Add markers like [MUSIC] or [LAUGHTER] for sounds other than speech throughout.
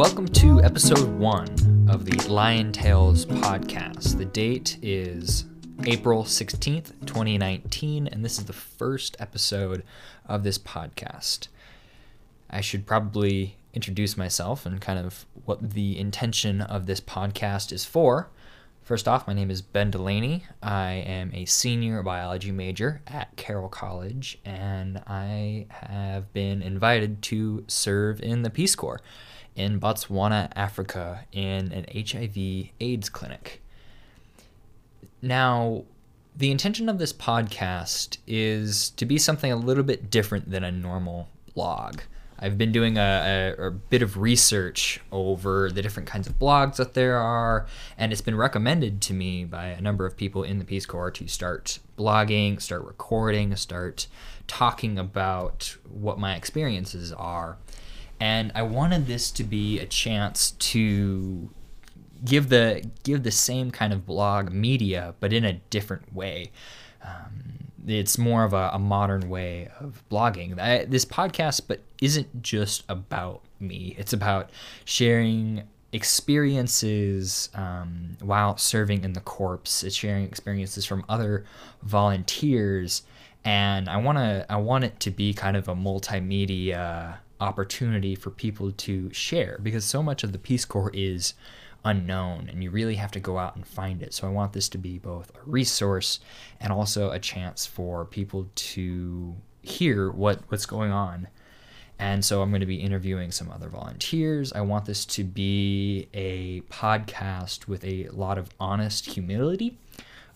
welcome to episode one of the Lion Tales podcast. The date is April 16th, 2019, and this is the first episode of this podcast. I should probably introduce myself and kind of what the intention of this podcast is for. First off, my name is Ben Delaney. I am a senior biology major at Carroll College, and I have been invited to serve in the Peace Corps in Botswana, Africa, in an HIV AIDS clinic. Now, the intention of this podcast is to be something a little bit different than a normal blog. I've been doing a, a, a, bit of research over the different kinds of blogs that there are, and it's been recommended to me by a number of people in the Peace Corps to start blogging, start recording, start talking about what my experiences are. And I wanted this to be a chance to give the give the same kind of blog media, but in a different way. Um, it's more of a, a modern way of blogging. I, this podcast, but isn't just about me. It's about sharing experiences um, while serving in the corps. It's sharing experiences from other volunteers, and I want to. I want it to be kind of a multimedia opportunity for people to share because so much of the Peace Corps is unknown and you really have to go out and find it. So I want this to be both a resource and also a chance for people to hear what what's going on. And so I'm going to be interviewing some other volunteers. I want this to be a podcast with a lot of honest humility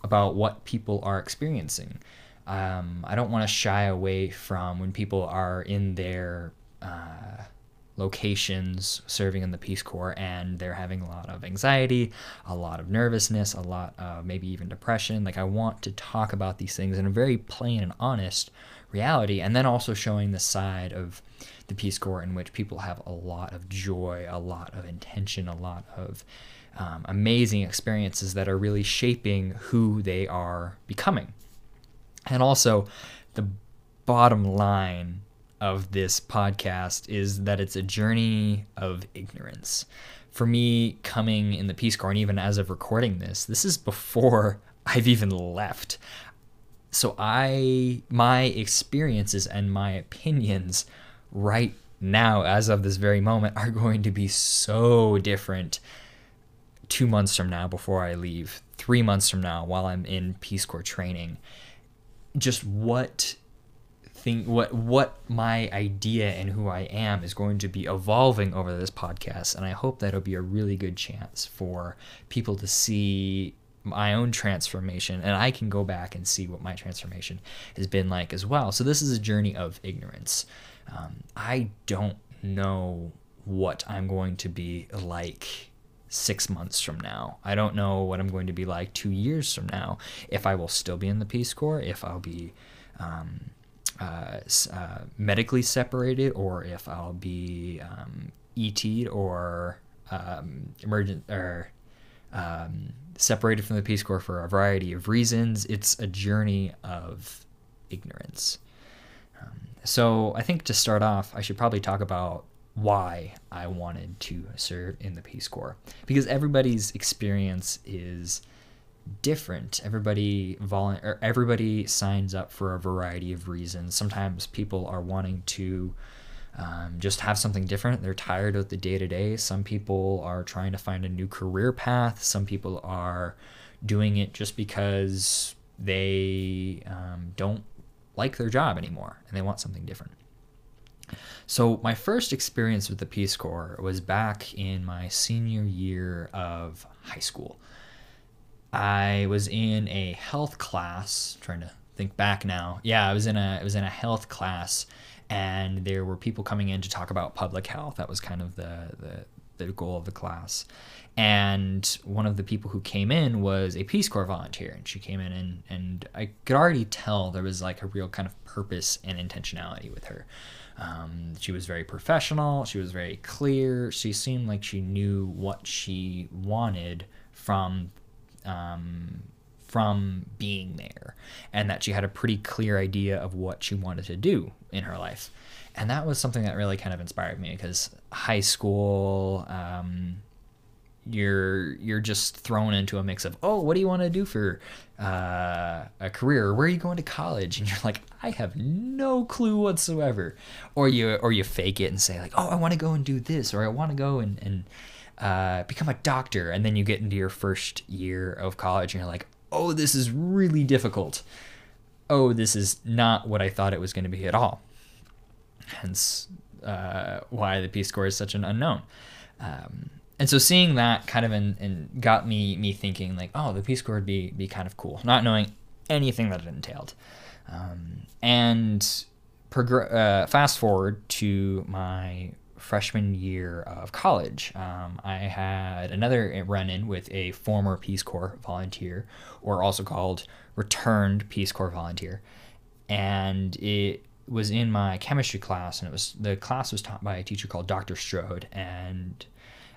about what people are experiencing. Um, I don't want to shy away from when people are in their uh, locations serving in the Peace Corps, and they're having a lot of anxiety, a lot of nervousness, a lot of maybe even depression. Like, I want to talk about these things in a very plain and honest reality, and then also showing the side of the Peace Corps in which people have a lot of joy, a lot of intention, a lot of um, amazing experiences that are really shaping who they are becoming. And also, the bottom line of this podcast is that it's a journey of ignorance. For me, coming in the Peace Corps, and even as of recording this, this is before [LAUGHS] I've even left. So I, my experiences and my opinions right now, as of this very moment, are going to be so different two months from now before I leave, three months from now while I'm in Peace Corps training. Just what what what my idea and who I am is going to be evolving over this podcast, and I hope that'll be a really good chance for people to see my own transformation and I can go back and see what my transformation has been like as well. So this is a journey of ignorance. Um, I don't know what I'm going to be like six months from now. I don't know what I'm going to be like two years from now. If I will still be in the Peace Corps, if I'll be um, uh, uh, medically separated or if I'll be um, ET'd or um, emergent or um, separated from the Peace Corps for a variety of reasons. It's a journey of ignorance. Um, so I think to start off, I should probably talk about why I wanted to serve in the Peace Corps because everybody's experience is different. Everybody volu- or everybody signs up for a variety of reasons. Sometimes people are wanting to um, just have something different. They're tired of the day to day. Some people are trying to find a new career path. Some people are doing it just because they um, don't like their job anymore and they want something different. So, my first experience with the Peace Corps was back in my senior year of high school. I was in a health class. trying to think back now. Yeah, I was in a I was in a health class, and there were people coming in to talk about public health. That was kind of the the, the goal of the class. And one of the people who came in was a Peace Corps volunteer, and she came in and and I could already tell there was like a real kind of purpose and intentionality with her. Um, she was very professional. She was very clear. She seemed like she knew what she wanted from um, from being there and that she had a pretty clear idea of what she wanted to do in her life. And that was something that really kind of inspired me because high school, um, you're you're just thrown into a mix of oh what do you want to do for uh, a career? Where are you going to college? And you're like i have no clue whatsoever. Or you or you fake it and say like oh i want to go and do this or i want to go and, and uh, become a doctor and then you get into your first year of college and you're like oh this is really difficult. Oh this is not what i thought it was going to be at all. Hence uh, why the peace corps is such an unknown. Um, and so seeing that kind of in, in got me me thinking like oh the peace corps would be be kind of cool not knowing anything that it entailed. Um, and progr- uh, fast forward to my freshman year of college um, i had another run-in with a former peace corps volunteer or also called returned peace corps volunteer and it was in my chemistry class and it was the class was taught by a teacher called dr strode and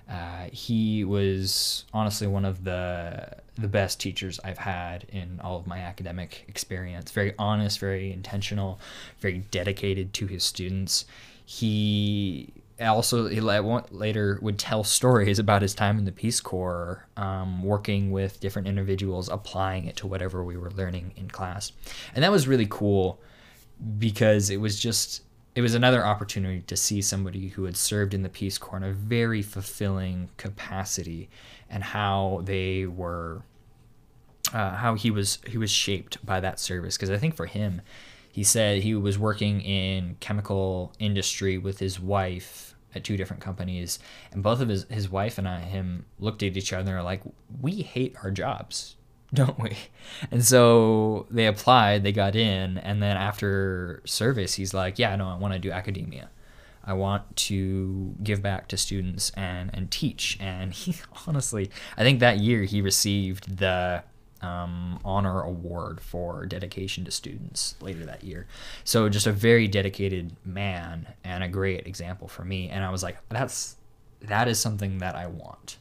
uh, he was honestly one of the the best teachers I've had in all of my academic experience. Very honest, very intentional, very dedicated to his students. He also he later would tell stories about his time in the Peace Corps, um, working with different individuals, applying it to whatever we were learning in class, and that was really cool because it was just it was another opportunity to see somebody who had served in the Peace Corps in a very fulfilling capacity and how they were uh, how he was he was shaped by that service. Because I think for him he said he was working in chemical industry with his wife at two different companies and both of his his wife and I, him looked at each other and were like we hate our jobs [LAUGHS] don't we? And so they applied, they got in, and then after service, he's like, yeah, no, I want to do academia. I want to give back to students and, and teach. And he [LAUGHS] honestly, I think that year he received the um, honor award for dedication to students later that year. So just a very dedicated man and a great example for me. And I was like, that's that is something that I want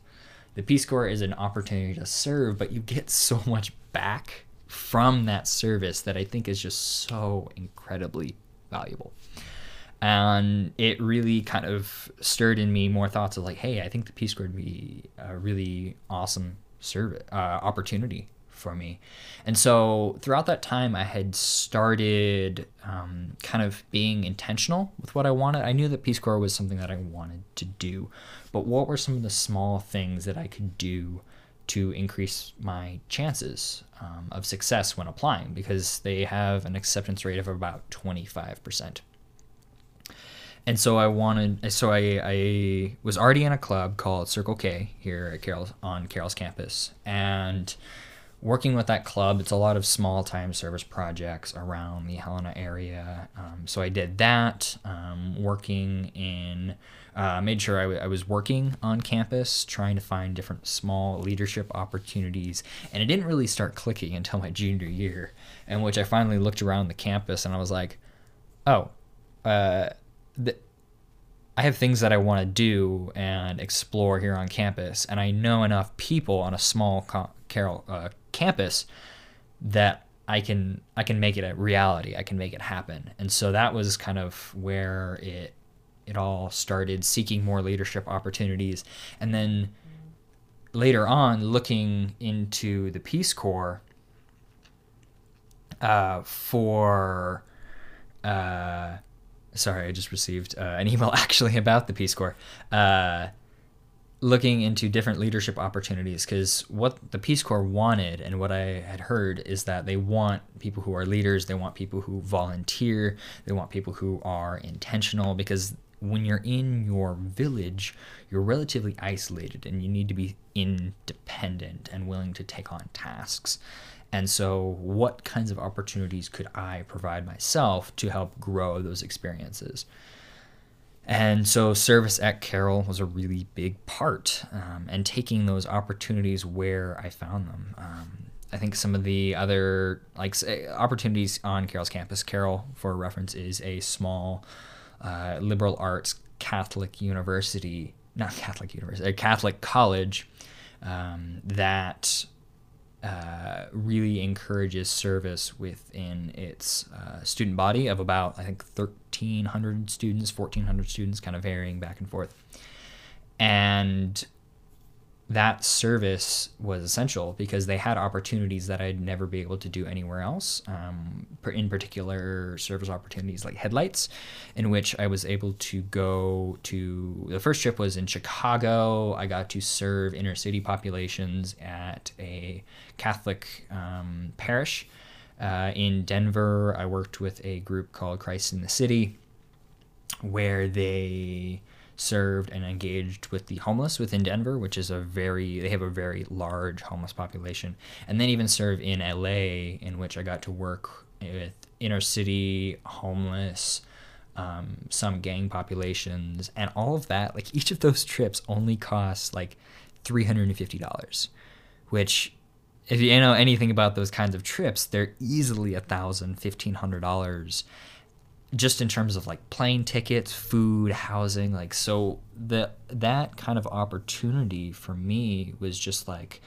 the Peace Corps is an opportunity to serve, but you get so [LAUGHS] much back from that service that I think is just so incredibly valuable. And it really kind of stirred in me more thoughts of like, hey, I think the Peace Corps would be a really awesome service uh, opportunity for me. And so throughout that time, I had started um, kind of being intentional with what I wanted. I knew that Peace Corps was something that I wanted to do, but what were some of the small things that I could do to increase my chances um, of success when applying? Because they have an acceptance rate of about 25% and so I wanted, so I, I was already in a club called Circle K here at Carroll on Carroll's campus, and working with that club, it's a lot of small time service projects around the Helena area. Um, so I did that, um, working in, uh, made sure I, w- I was working on campus, trying to find different small leadership opportunities. And it didn't really start clicking until my junior year, in which I finally looked around the campus and I was like, oh, uh, I have things that I want to do and explore here on campus, and I know enough people on a small co- Carroll uh, campus that I can I can make it a reality. I can make it happen. And so that was kind of where it it all started seeking more leadership opportunities and then later on looking into the Peace Corps uh, for uh, sorry, I just received uh, an email [LAUGHS] actually about the Peace Corps. Looking into different leadership opportunities because what the Peace Corps wanted and what I had heard is that they want people who are leaders, they want people who volunteer, they want people who are intentional because when you're in your village, you're relatively isolated and you need to be independent and willing to take on tasks. And so, what kinds of opportunities could I provide myself to help grow those experiences? And so, service at Carroll was a really big part, um, and taking those opportunities where I found them. Um, I think some of the other like opportunities on Carroll's campus. Carroll, for reference, is a small uh, liberal arts Catholic university, not Catholic university, a Catholic college um, that uh, really encourages service within its uh, student body of about I think 1,300 students, 1,400 students, kind of varying back and forth. And that service was essential because they had opportunities that I'd never be able to do anywhere else. Um, in particular, service opportunities like headlights, in which I was able to go to. The first trip was in Chicago. I got to serve inner city populations at a Catholic um, parish. Uh, in Denver, I worked with a group called Christ in the City, where they served and engaged with the homeless within Denver, which is a very they have a very large homeless population, and then even serve in LA, in which I got to work with inner city homeless, um, some gang populations, and all of that. Like [LAUGHS] each of those trips only costs like three hundred and fifty dollars, which if you know anything about those kinds of trips, they're easily a thousand, fifteen hundred dollars just in terms of like plane tickets, food, housing, like so the that kind of opportunity for me was just like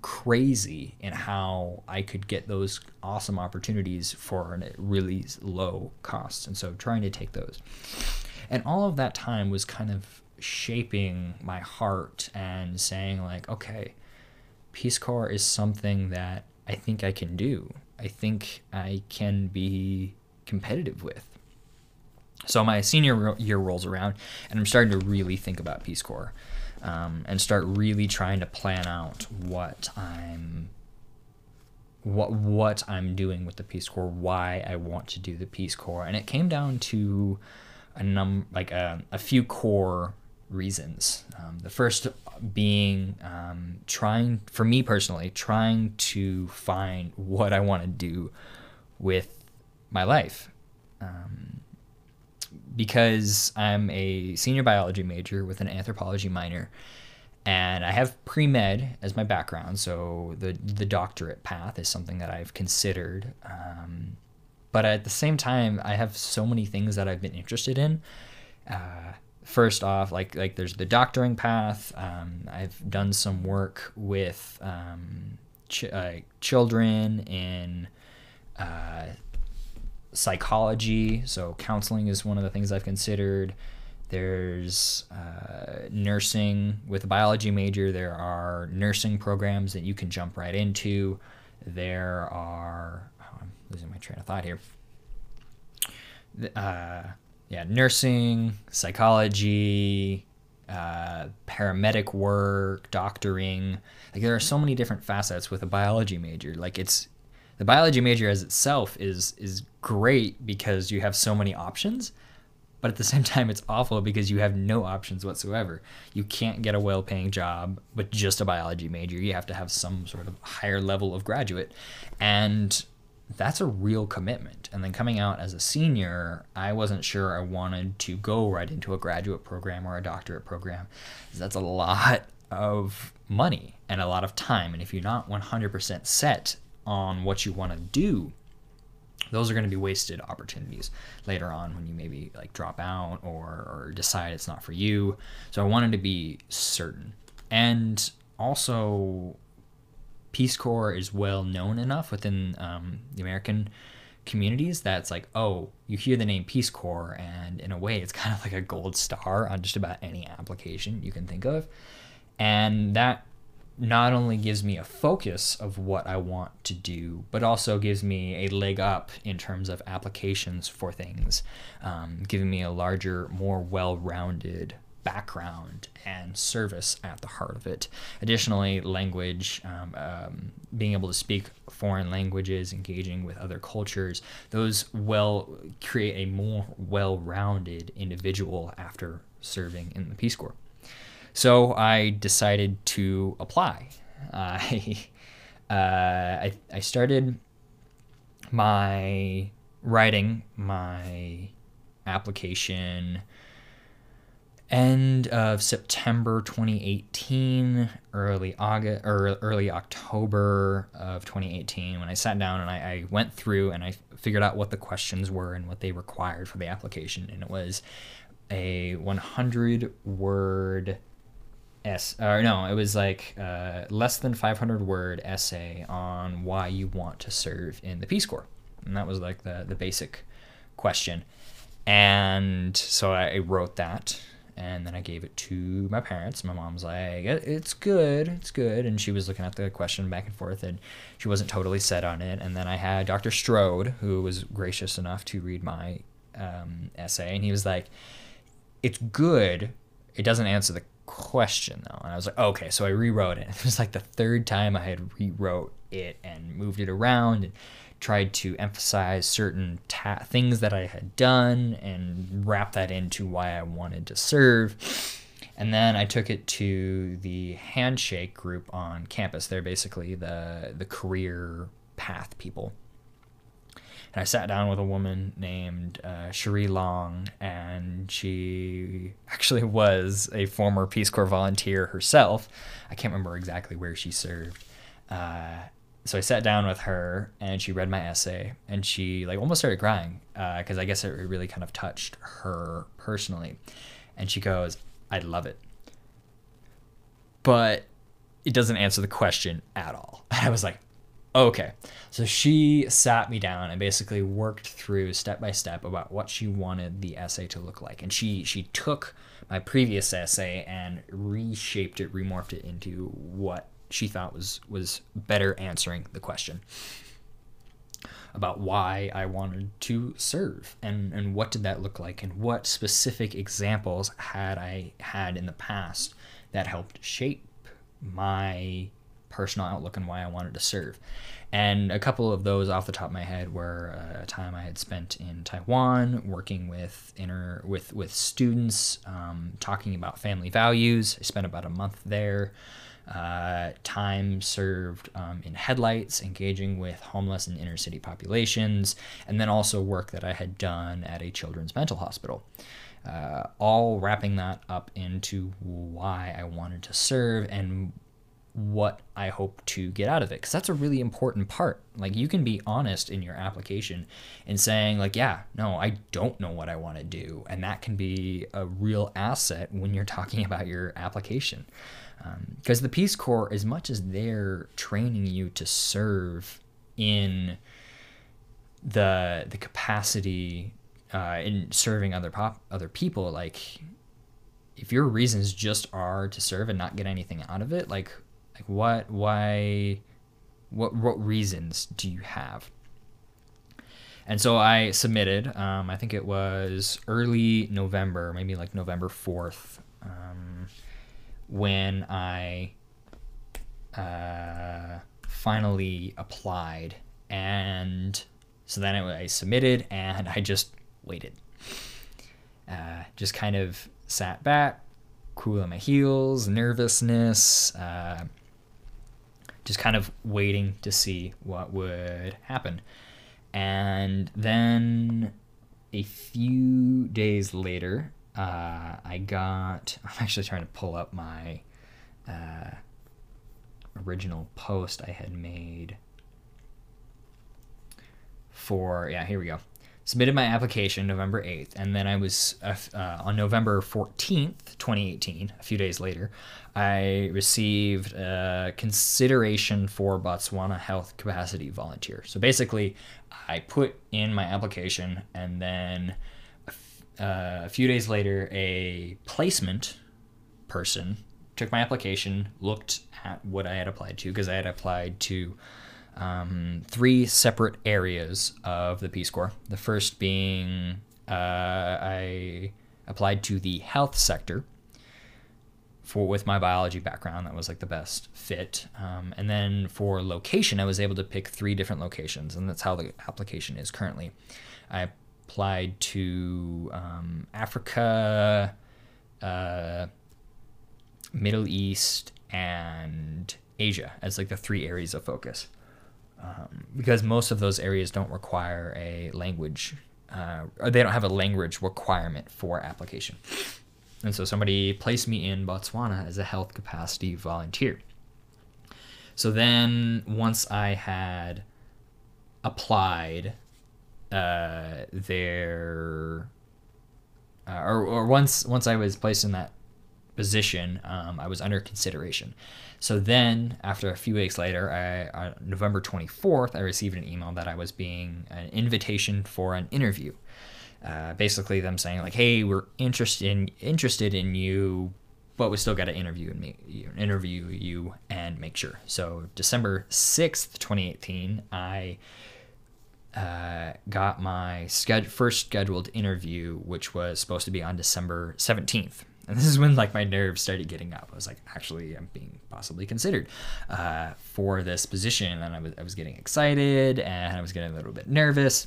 crazy in how I could get those awesome opportunities for a really low cost. And so trying to take those. And all of that time was kind of shaping my heart and saying like, okay, Peace Corps is something that I think I can do. I think I can be competitive with. So my senior year rolls around, and I'm starting to really think about Peace Corps, um, and start really trying to plan out what I'm, what what I'm doing with the Peace Corps, why I want to do the Peace Corps, and it came down to a num like a, a few core reasons. Um, the first being um, trying, for me personally, trying to find what I want to do with my life. Um, because I'm a senior biology major with an anthropology minor, and I have pre med as my background, so the the doctorate path is something that I've considered. Um, but at the same time, I have so many things that I've been interested in. Uh, first off, like like there's the doctoring path. Um, I've done some work with um, ch- uh, children in uh, psychology. So counseling is one of the things I've considered. There's uh, nursing with a biology major. There are nursing programs that you can jump right into. There are oh, I'm losing my train of thought here. Uh, yeah, nursing, psychology, uh, paramedic work, doctoring. Like there are so many different facets with a biology major. Like it's the biology major as itself is is great because you have so many options but at the [LAUGHS] same time it's awful because you have no options whatsoever. You can't get a well-paying job with just a biology major. You have to have some sort of higher level of graduate. And that's a real commitment. And then coming out as a senior i wasn't sure i wanted to go right into a graduate program or a doctorate program. That's a lot of money and a lot of time. And if you're not 100% set on what you want to do those are going to be wasted opportunities later on when you maybe like drop out or, or decide it's not for you. So i wanted to be certain. And also peace corps is well known enough within um, the american communities that's like oh you hear the name peace corps and in a way it's [LAUGHS] kind of like a gold star on just about any application you can think of. And that not only gives me a focus of what I want to do, but also gives me a leg up in terms of applications for things, um, giving me a larger, more well rounded background and service at the heart of it. Additionally, language, um, um, being able to speak foreign languages, engaging with other cultures, those well create a more well rounded individual after serving in the Peace Corps. So I decided to apply. [LAUGHS] I, uh, I, I started my writing my application end of September 2018, early August or early October of 2018, when I sat down and I, I, went through and I figured out what the questions were and what they required for the application, and it was a 100 word S or no, it was like uh, less than 500 word essay on why you want to serve in the Peace Corps, and that was like the the basic question. And so I wrote that, and then I gave it to my parents. My mom's like, "It's good, it's good," and she was looking at the question back and forth, and she wasn't totally set on it. And then I had Dr. Strode, who was gracious enough to read my um, essay, and he was like, "It's good. It doesn't answer the question though." And I was like, "Okay." So I rewrote it. [LAUGHS] It was like the third time I had rewrote it and moved it around and tried to emphasize certain ta- things that I had done and wrap that into why I wanted to serve. And then I took it to the handshake group on campus. They're basically the the career path people. And I sat down with a woman named uh, Cherie Long, and she actually [LAUGHS] was a former Peace Corps volunteer herself. I can't remember exactly where she served. Uh, so I sat down with her and she read my essay and she like almost started crying because uh, I guess it really kind of touched her personally. And she goes, "I love it, but it doesn't answer the question at all." [LAUGHS] And I was like, "Okay." So she sat me down and basically worked through step by step about what she wanted the essay to look like, and she she took my previous essay and reshaped it, remorphed it into what she thought was was better answering the question about why I wanted to serve and and what did that look like and what specific examples had I had in the past that helped shape my personal outlook and why I wanted to serve. And a couple of those off the top of my head were uh, a time I had spent in Taiwan working with inner with with students, um, talking about family values. I spent about a month there uh, time served um, in headlights, engaging with homeless and inner city populations, and then also work that I had done at a children's mental hospital. Uh, all wrapping that up into why I wanted to serve and what I hope to get out of it. Because that's a really important part. Like, you can be honest in your application and saying, like, yeah, no, I don't know what I want to do. And that can be a real asset when you're talking [LAUGHS] about your application because um, the Peace Corps, as much as they're training you to serve in the the capacity uh, in serving other pop other people, like if your reasons just are to serve and not get anything out of it, like like what why what what reasons do you have? And so I submitted. Um, I think it was early November, maybe like November fourth. Um, when I uh, finally applied. And so then I submitted and I just waited. Uh, just kind of sat back, cooling my heels, nervousness, uh, just kind of waiting to see what would happen. And then a few days later, uh, I got. [LAUGHS] I'm actually trying to pull up my uh, original post I had made for. Yeah, here we go. Submitted my application November 8th, and then I was uh, uh on November 14th, 2018, a few days later, I received a consideration for Botswana Health Capacity Volunteer. So basically, I put in my application and then uh, a few days later, a placement person took my application, looked at what I had applied to, because I had applied to um, three separate areas of the Peace Corps. The first being uh, I applied to the health sector for with my biology background. That was like the best fit. Um, and then for location, I was able to pick three different locations, and that's how the application is currently. I applied to um, Africa, uh, Middle East, and Asia as like the three areas of focus. Um, because most of those areas don't require a language, uh, or they don't have a language requirement for application. And so somebody placed me in Botswana as a health capacity volunteer. So then once I had applied uh, their uh, or, or once once I was placed in that position, um, I was under consideration. So then, after a few weeks later, I, uh, November 24th, I received an email that I was being an invitation for an interview. Uh, basically, them saying like, "Hey, we're interested in interested in you, but we still got to interview and make interview you and make sure." So December 6th, 2018, I uh, got my sched- first scheduled interview, which was supposed to be on December 17th. And this is when like my nerves started getting up. I was like, actually, I'm being possibly considered uh, for this position, and I was I was getting excited and I was getting a little bit nervous.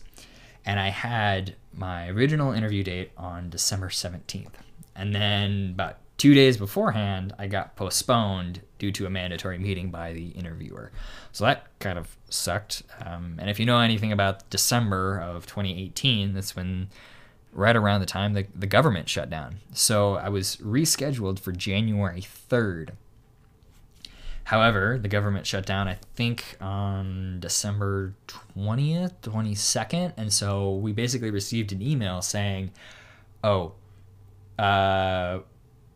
And I had my original interview date on December 17th, and then about two days beforehand, I got postponed due to a mandatory meeting by the interviewer. So that kind of sucked. Um, and if you know anything about December of 2018, that's when right around the time the, the government shut down. So I was rescheduled for January 3rd. However, the government shut down, I think, on December 20th, 22nd. And so we basically received an email saying, oh, uh,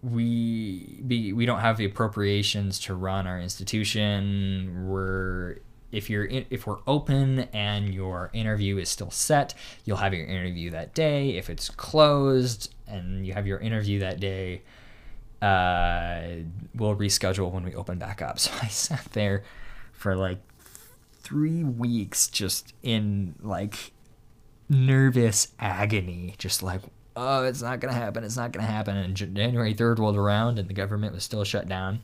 we be, we don't have the appropriations to run our institution. We're if you're in, if we're open and your interview is still set, you'll have your interview that day. If it's closed and you have your interview that day, uh, we'll reschedule when we open back up. [LAUGHS] So I sat there for like three weeks, just in like nervous agony, just like, oh, it's not gonna happen, it's not gonna happen. And January third rolled around, and the government was still shut down.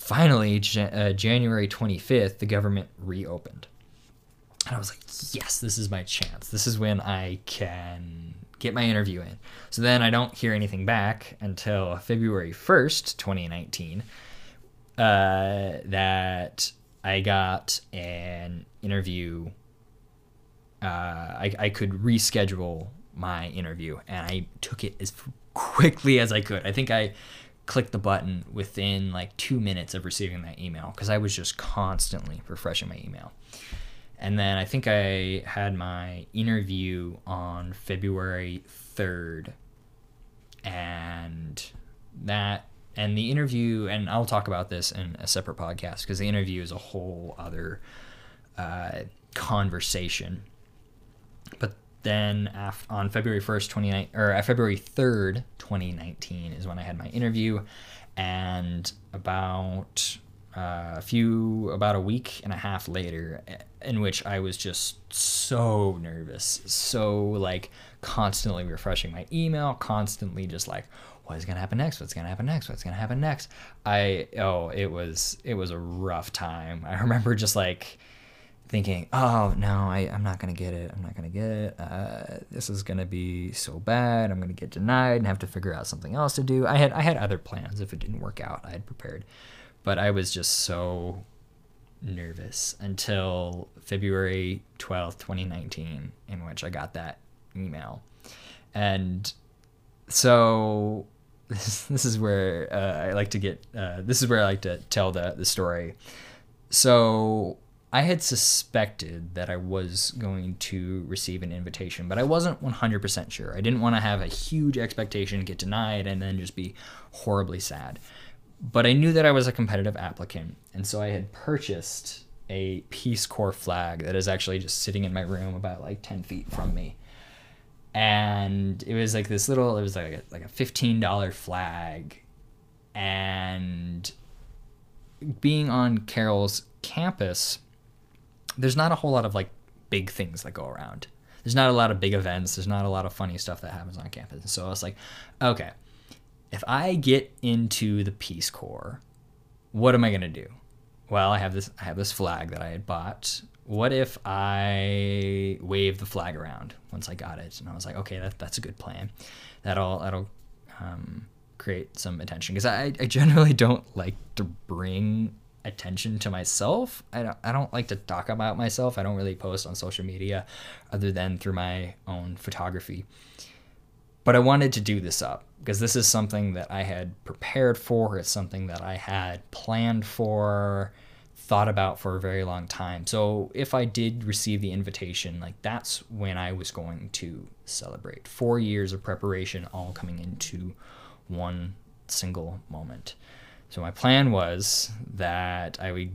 Finally, uh, January 25th, the government reopened. And I was like, yes, this is my chance. This is when I can get my interview in. So then I don't hear anything back until February 1st, 2019, uh, that I got an interview. Uh, I, I could reschedule my interview, and I took it as quickly as I could. I think I click the button within like two minutes of receiving that email because I was just constantly refreshing my email. And then I think I had my interview on February 3rd. And that, and the interview, and I'll talk about this in a separate podcast because the interview is a whole other uh, conversation. But then af- on February 1st, 29 or uh, February 3rd, 2019 is when I had my interview and about uh, a few about a week and a half later in which I was just so nervous, so like constantly refreshing my email, constantly just like what's gonna happen next? What's gonna happen next? What's gonna happen next? I oh, it was it was a rough time. I [LAUGHS] remember just like thinking, oh no, I, I'm not gonna get it. I'm not gonna get it. Uh, this is gonna be so bad. I'm gonna get denied and have to figure out something else to do. I had I had other plans if it didn't work out. I had prepared, but I was just so nervous until February 12th, 2019, in which I got that email, and so [LAUGHS] this this is where uh, I like to get. Uh, this is where I like to tell the the story. So I had suspected that I was going to receive an invitation, but I wasn't 100% sure. I didn't want to have a huge expectation, get denied, and then just be horribly sad. But I knew that I was a competitive applicant, and so I had purchased a Peace Corps flag that is actually just sitting in my room about like 10 feet from me. And it was like this little, it was like a, like a $15 flag. And being on Carroll's campus, there's not a whole lot of like big things that go around. There's not a lot of big events. There's not a lot of funny stuff that happens on campus. So I was like, okay, if I get into the Peace Corps, what am I gonna do? Well, I have this I have this flag that I had bought. What if I wave the flag around once I got it? And I was like, okay, that, that's a good plan. That'll that'll um, create some attention because I, I generally [LAUGHS] don't like to bring attention to myself. I don't, I don't like to talk about myself. I don't really post on social media other than through my own photography. But I wanted to do this up because this is something that I had prepared for. It's something that I had planned for, thought about for a very long time. So if I did receive the invitation, like that's when I was going to celebrate. Four years of preparation all coming into one single moment. So my plan was that I would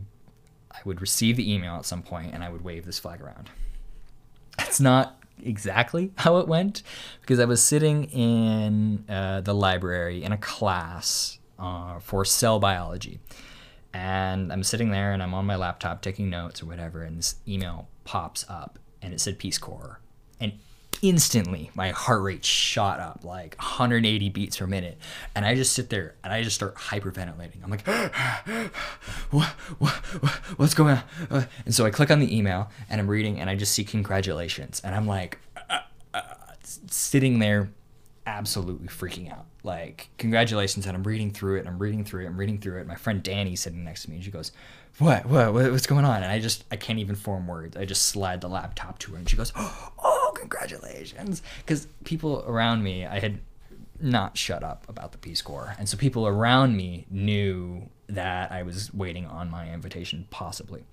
I would receive the email at some point and I would wave this flag around. That's not exactly [LAUGHS] how it went because I was sitting in uh, the library in a class uh, for cell biology. And I'm sitting there and I'm on my laptop taking notes or whatever, and this email pops up and it said Peace Corps. And instantly my heart rate shot up like 180 beats per minute. And i just sit there and i just start hyperventilating. I'm like [GASPS] what, what, what what's going on? Uh, and so i click on the email and i'm reading and i just see congratulations. And i'm like uh, uh, sitting there absolutely freaking out. Like congratulations. And i'm reading through it and i'm reading through it i'm reading through it. My friend danny sitting next to me and she goes what, what, what's going on? And I just, I can't even form words. I just slide the laptop to her and she goes, [GASPS] oh, congratulations. Because people around me, I had not shut up about the Peace Corps. And so people around me knew that I was waiting on my invitation, possibly.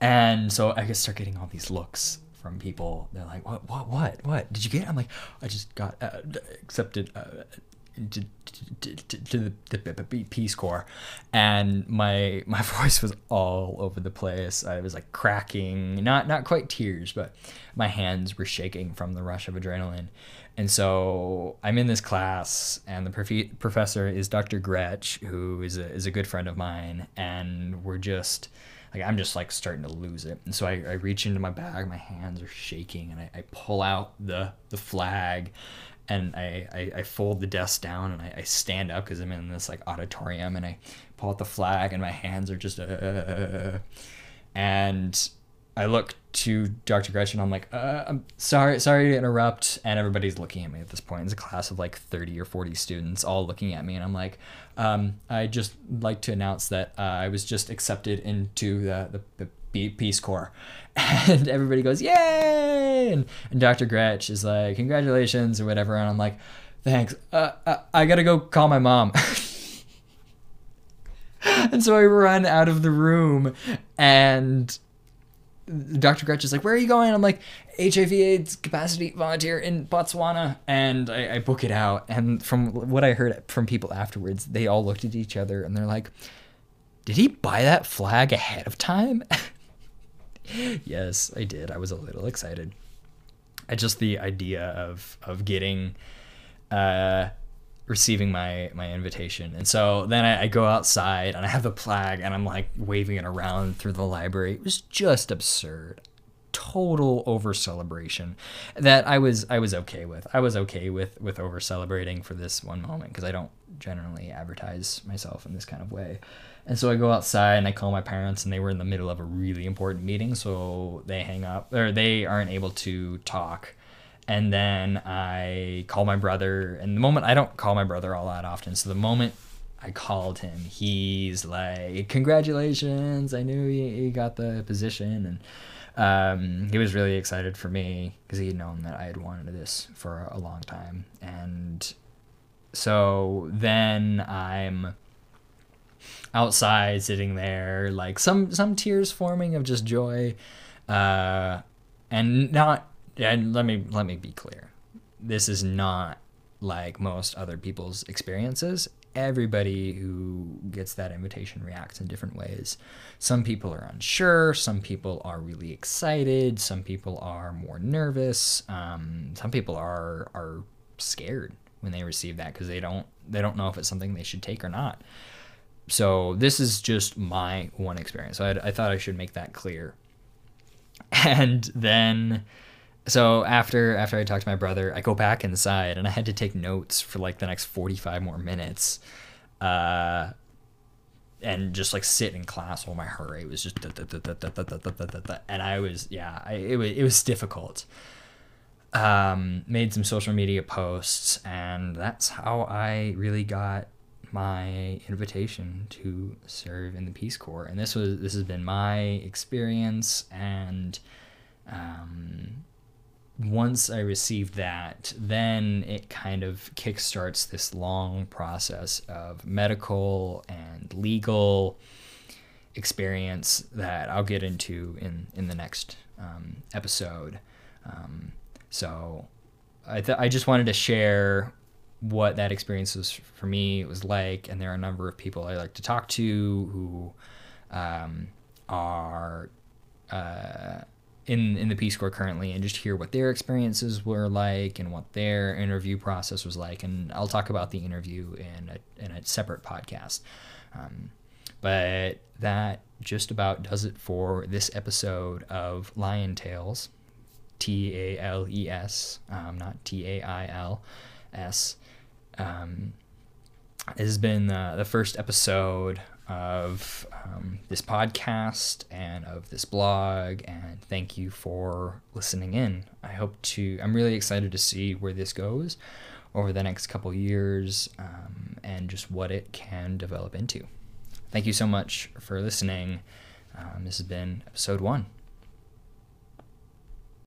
And so I could start getting all these looks from people. They're like, "What? What? What? What? Did you get?" I'm like, "I just got uh, accepted uh, to, to, to, to the, the Peace Corps, and my [LAUGHS] my voice was all over the place. I was like cracking, not not quite tears, but my hands were shaking from the rush of adrenaline. And so I'm in this class, and the prof- professor is Dr. Gretsch, who is a, is a good friend of mine, and we're just like I'm just like starting to lose it. And so I, I reach into my bag, my hands are shaking, and I, I pull out the the flag, and I, I, I, fold the desk down and I, I stand up because I'm in this like auditorium and I pull out the flag and my hands are just uh, and I look to Dr. Gretchen. I'm like, uh, I'm sorry, sorry to interrupt. And everybody's looking at me at this point. It's a class of like 30 or 40 students all looking at me. And I'm like, um, I just like to announce that uh, I was just accepted into the, the, the Peace Corps. [LAUGHS] And everybody goes, yay! And, and Dr. Gretsch is like, congratulations or whatever. And I'm like, thanks. Uh, uh I gotta go call my mom. [LAUGHS] and so I run out of the room and Dr. Gretsch is like, where are you going? I'm like, HIV AIDS capacity volunteer in Botswana. And I, I book it out. And from what I heard from people afterwards, they all looked at each other and they're like, did he buy that flag ahead of time? [LAUGHS] [LAUGHS] yes, I did. I was a little excited. I just the idea of of getting uh receiving my my invitation and so then I, I, go outside and i have the flag and i'm like waving it around through the library it was just absurd total over celebration that i was i was okay with i was okay with with over celebrating for this one moment because i don't generally advertise myself in this kind of way and so I go outside and I call my parents, and they were in the middle of a really important meeting, so they hang up or they aren't able to talk. And then I call my brother, and the moment I don't call my brother all that often, so the moment I called him, he's like, "Congratulations! I knew you, got the position," and um, he was really excited for me because he had known that I had wanted this for a long time. And so then I'm outside sitting there like some some tears forming of just joy uh and not and let me let me be clear. This is not like most other people's experiences. Everybody who gets that invitation reacts in different ways. Some people are unsure some people are really excited some people are more nervous um, some people are are scared when they receive that because they don't they don't know if it's something they should take or not so this is just my one experience. So I, I thought I should make that clear. And then, so after after I talked to my brother, I go back inside and I had to take notes for like the next forty five more minutes. Uh, and just like sit in class while my heart rate was just and I was yeah I, it was it was difficult. Um, made some social media posts and that's how I really got my invitation to serve in the Peace Corps, and this was this has been my experience. And um, once I received that, then it kind of kickstarts this long process of medical and legal experience that I'll get into in in the next um, episode. Um, so I th- I just wanted to share what that experience was for me it was like, and there are a number of people I like to talk to who um, are uh, in in the Peace Corps currently, and just hear what their experiences were like and what their interview process was like. And I'll talk about the interview in a in a separate podcast. Um, but that just about does it for this episode of Lion Tales. T A L E S, um, not T A I L S. Um, this has been uh, the first episode of um, this podcast and of this blog, and thank you for listening in. I hope to, I'm really excited to see where this goes over the next couple years um, and just what it can develop into. Thank you so much for listening. Um, this has been episode one.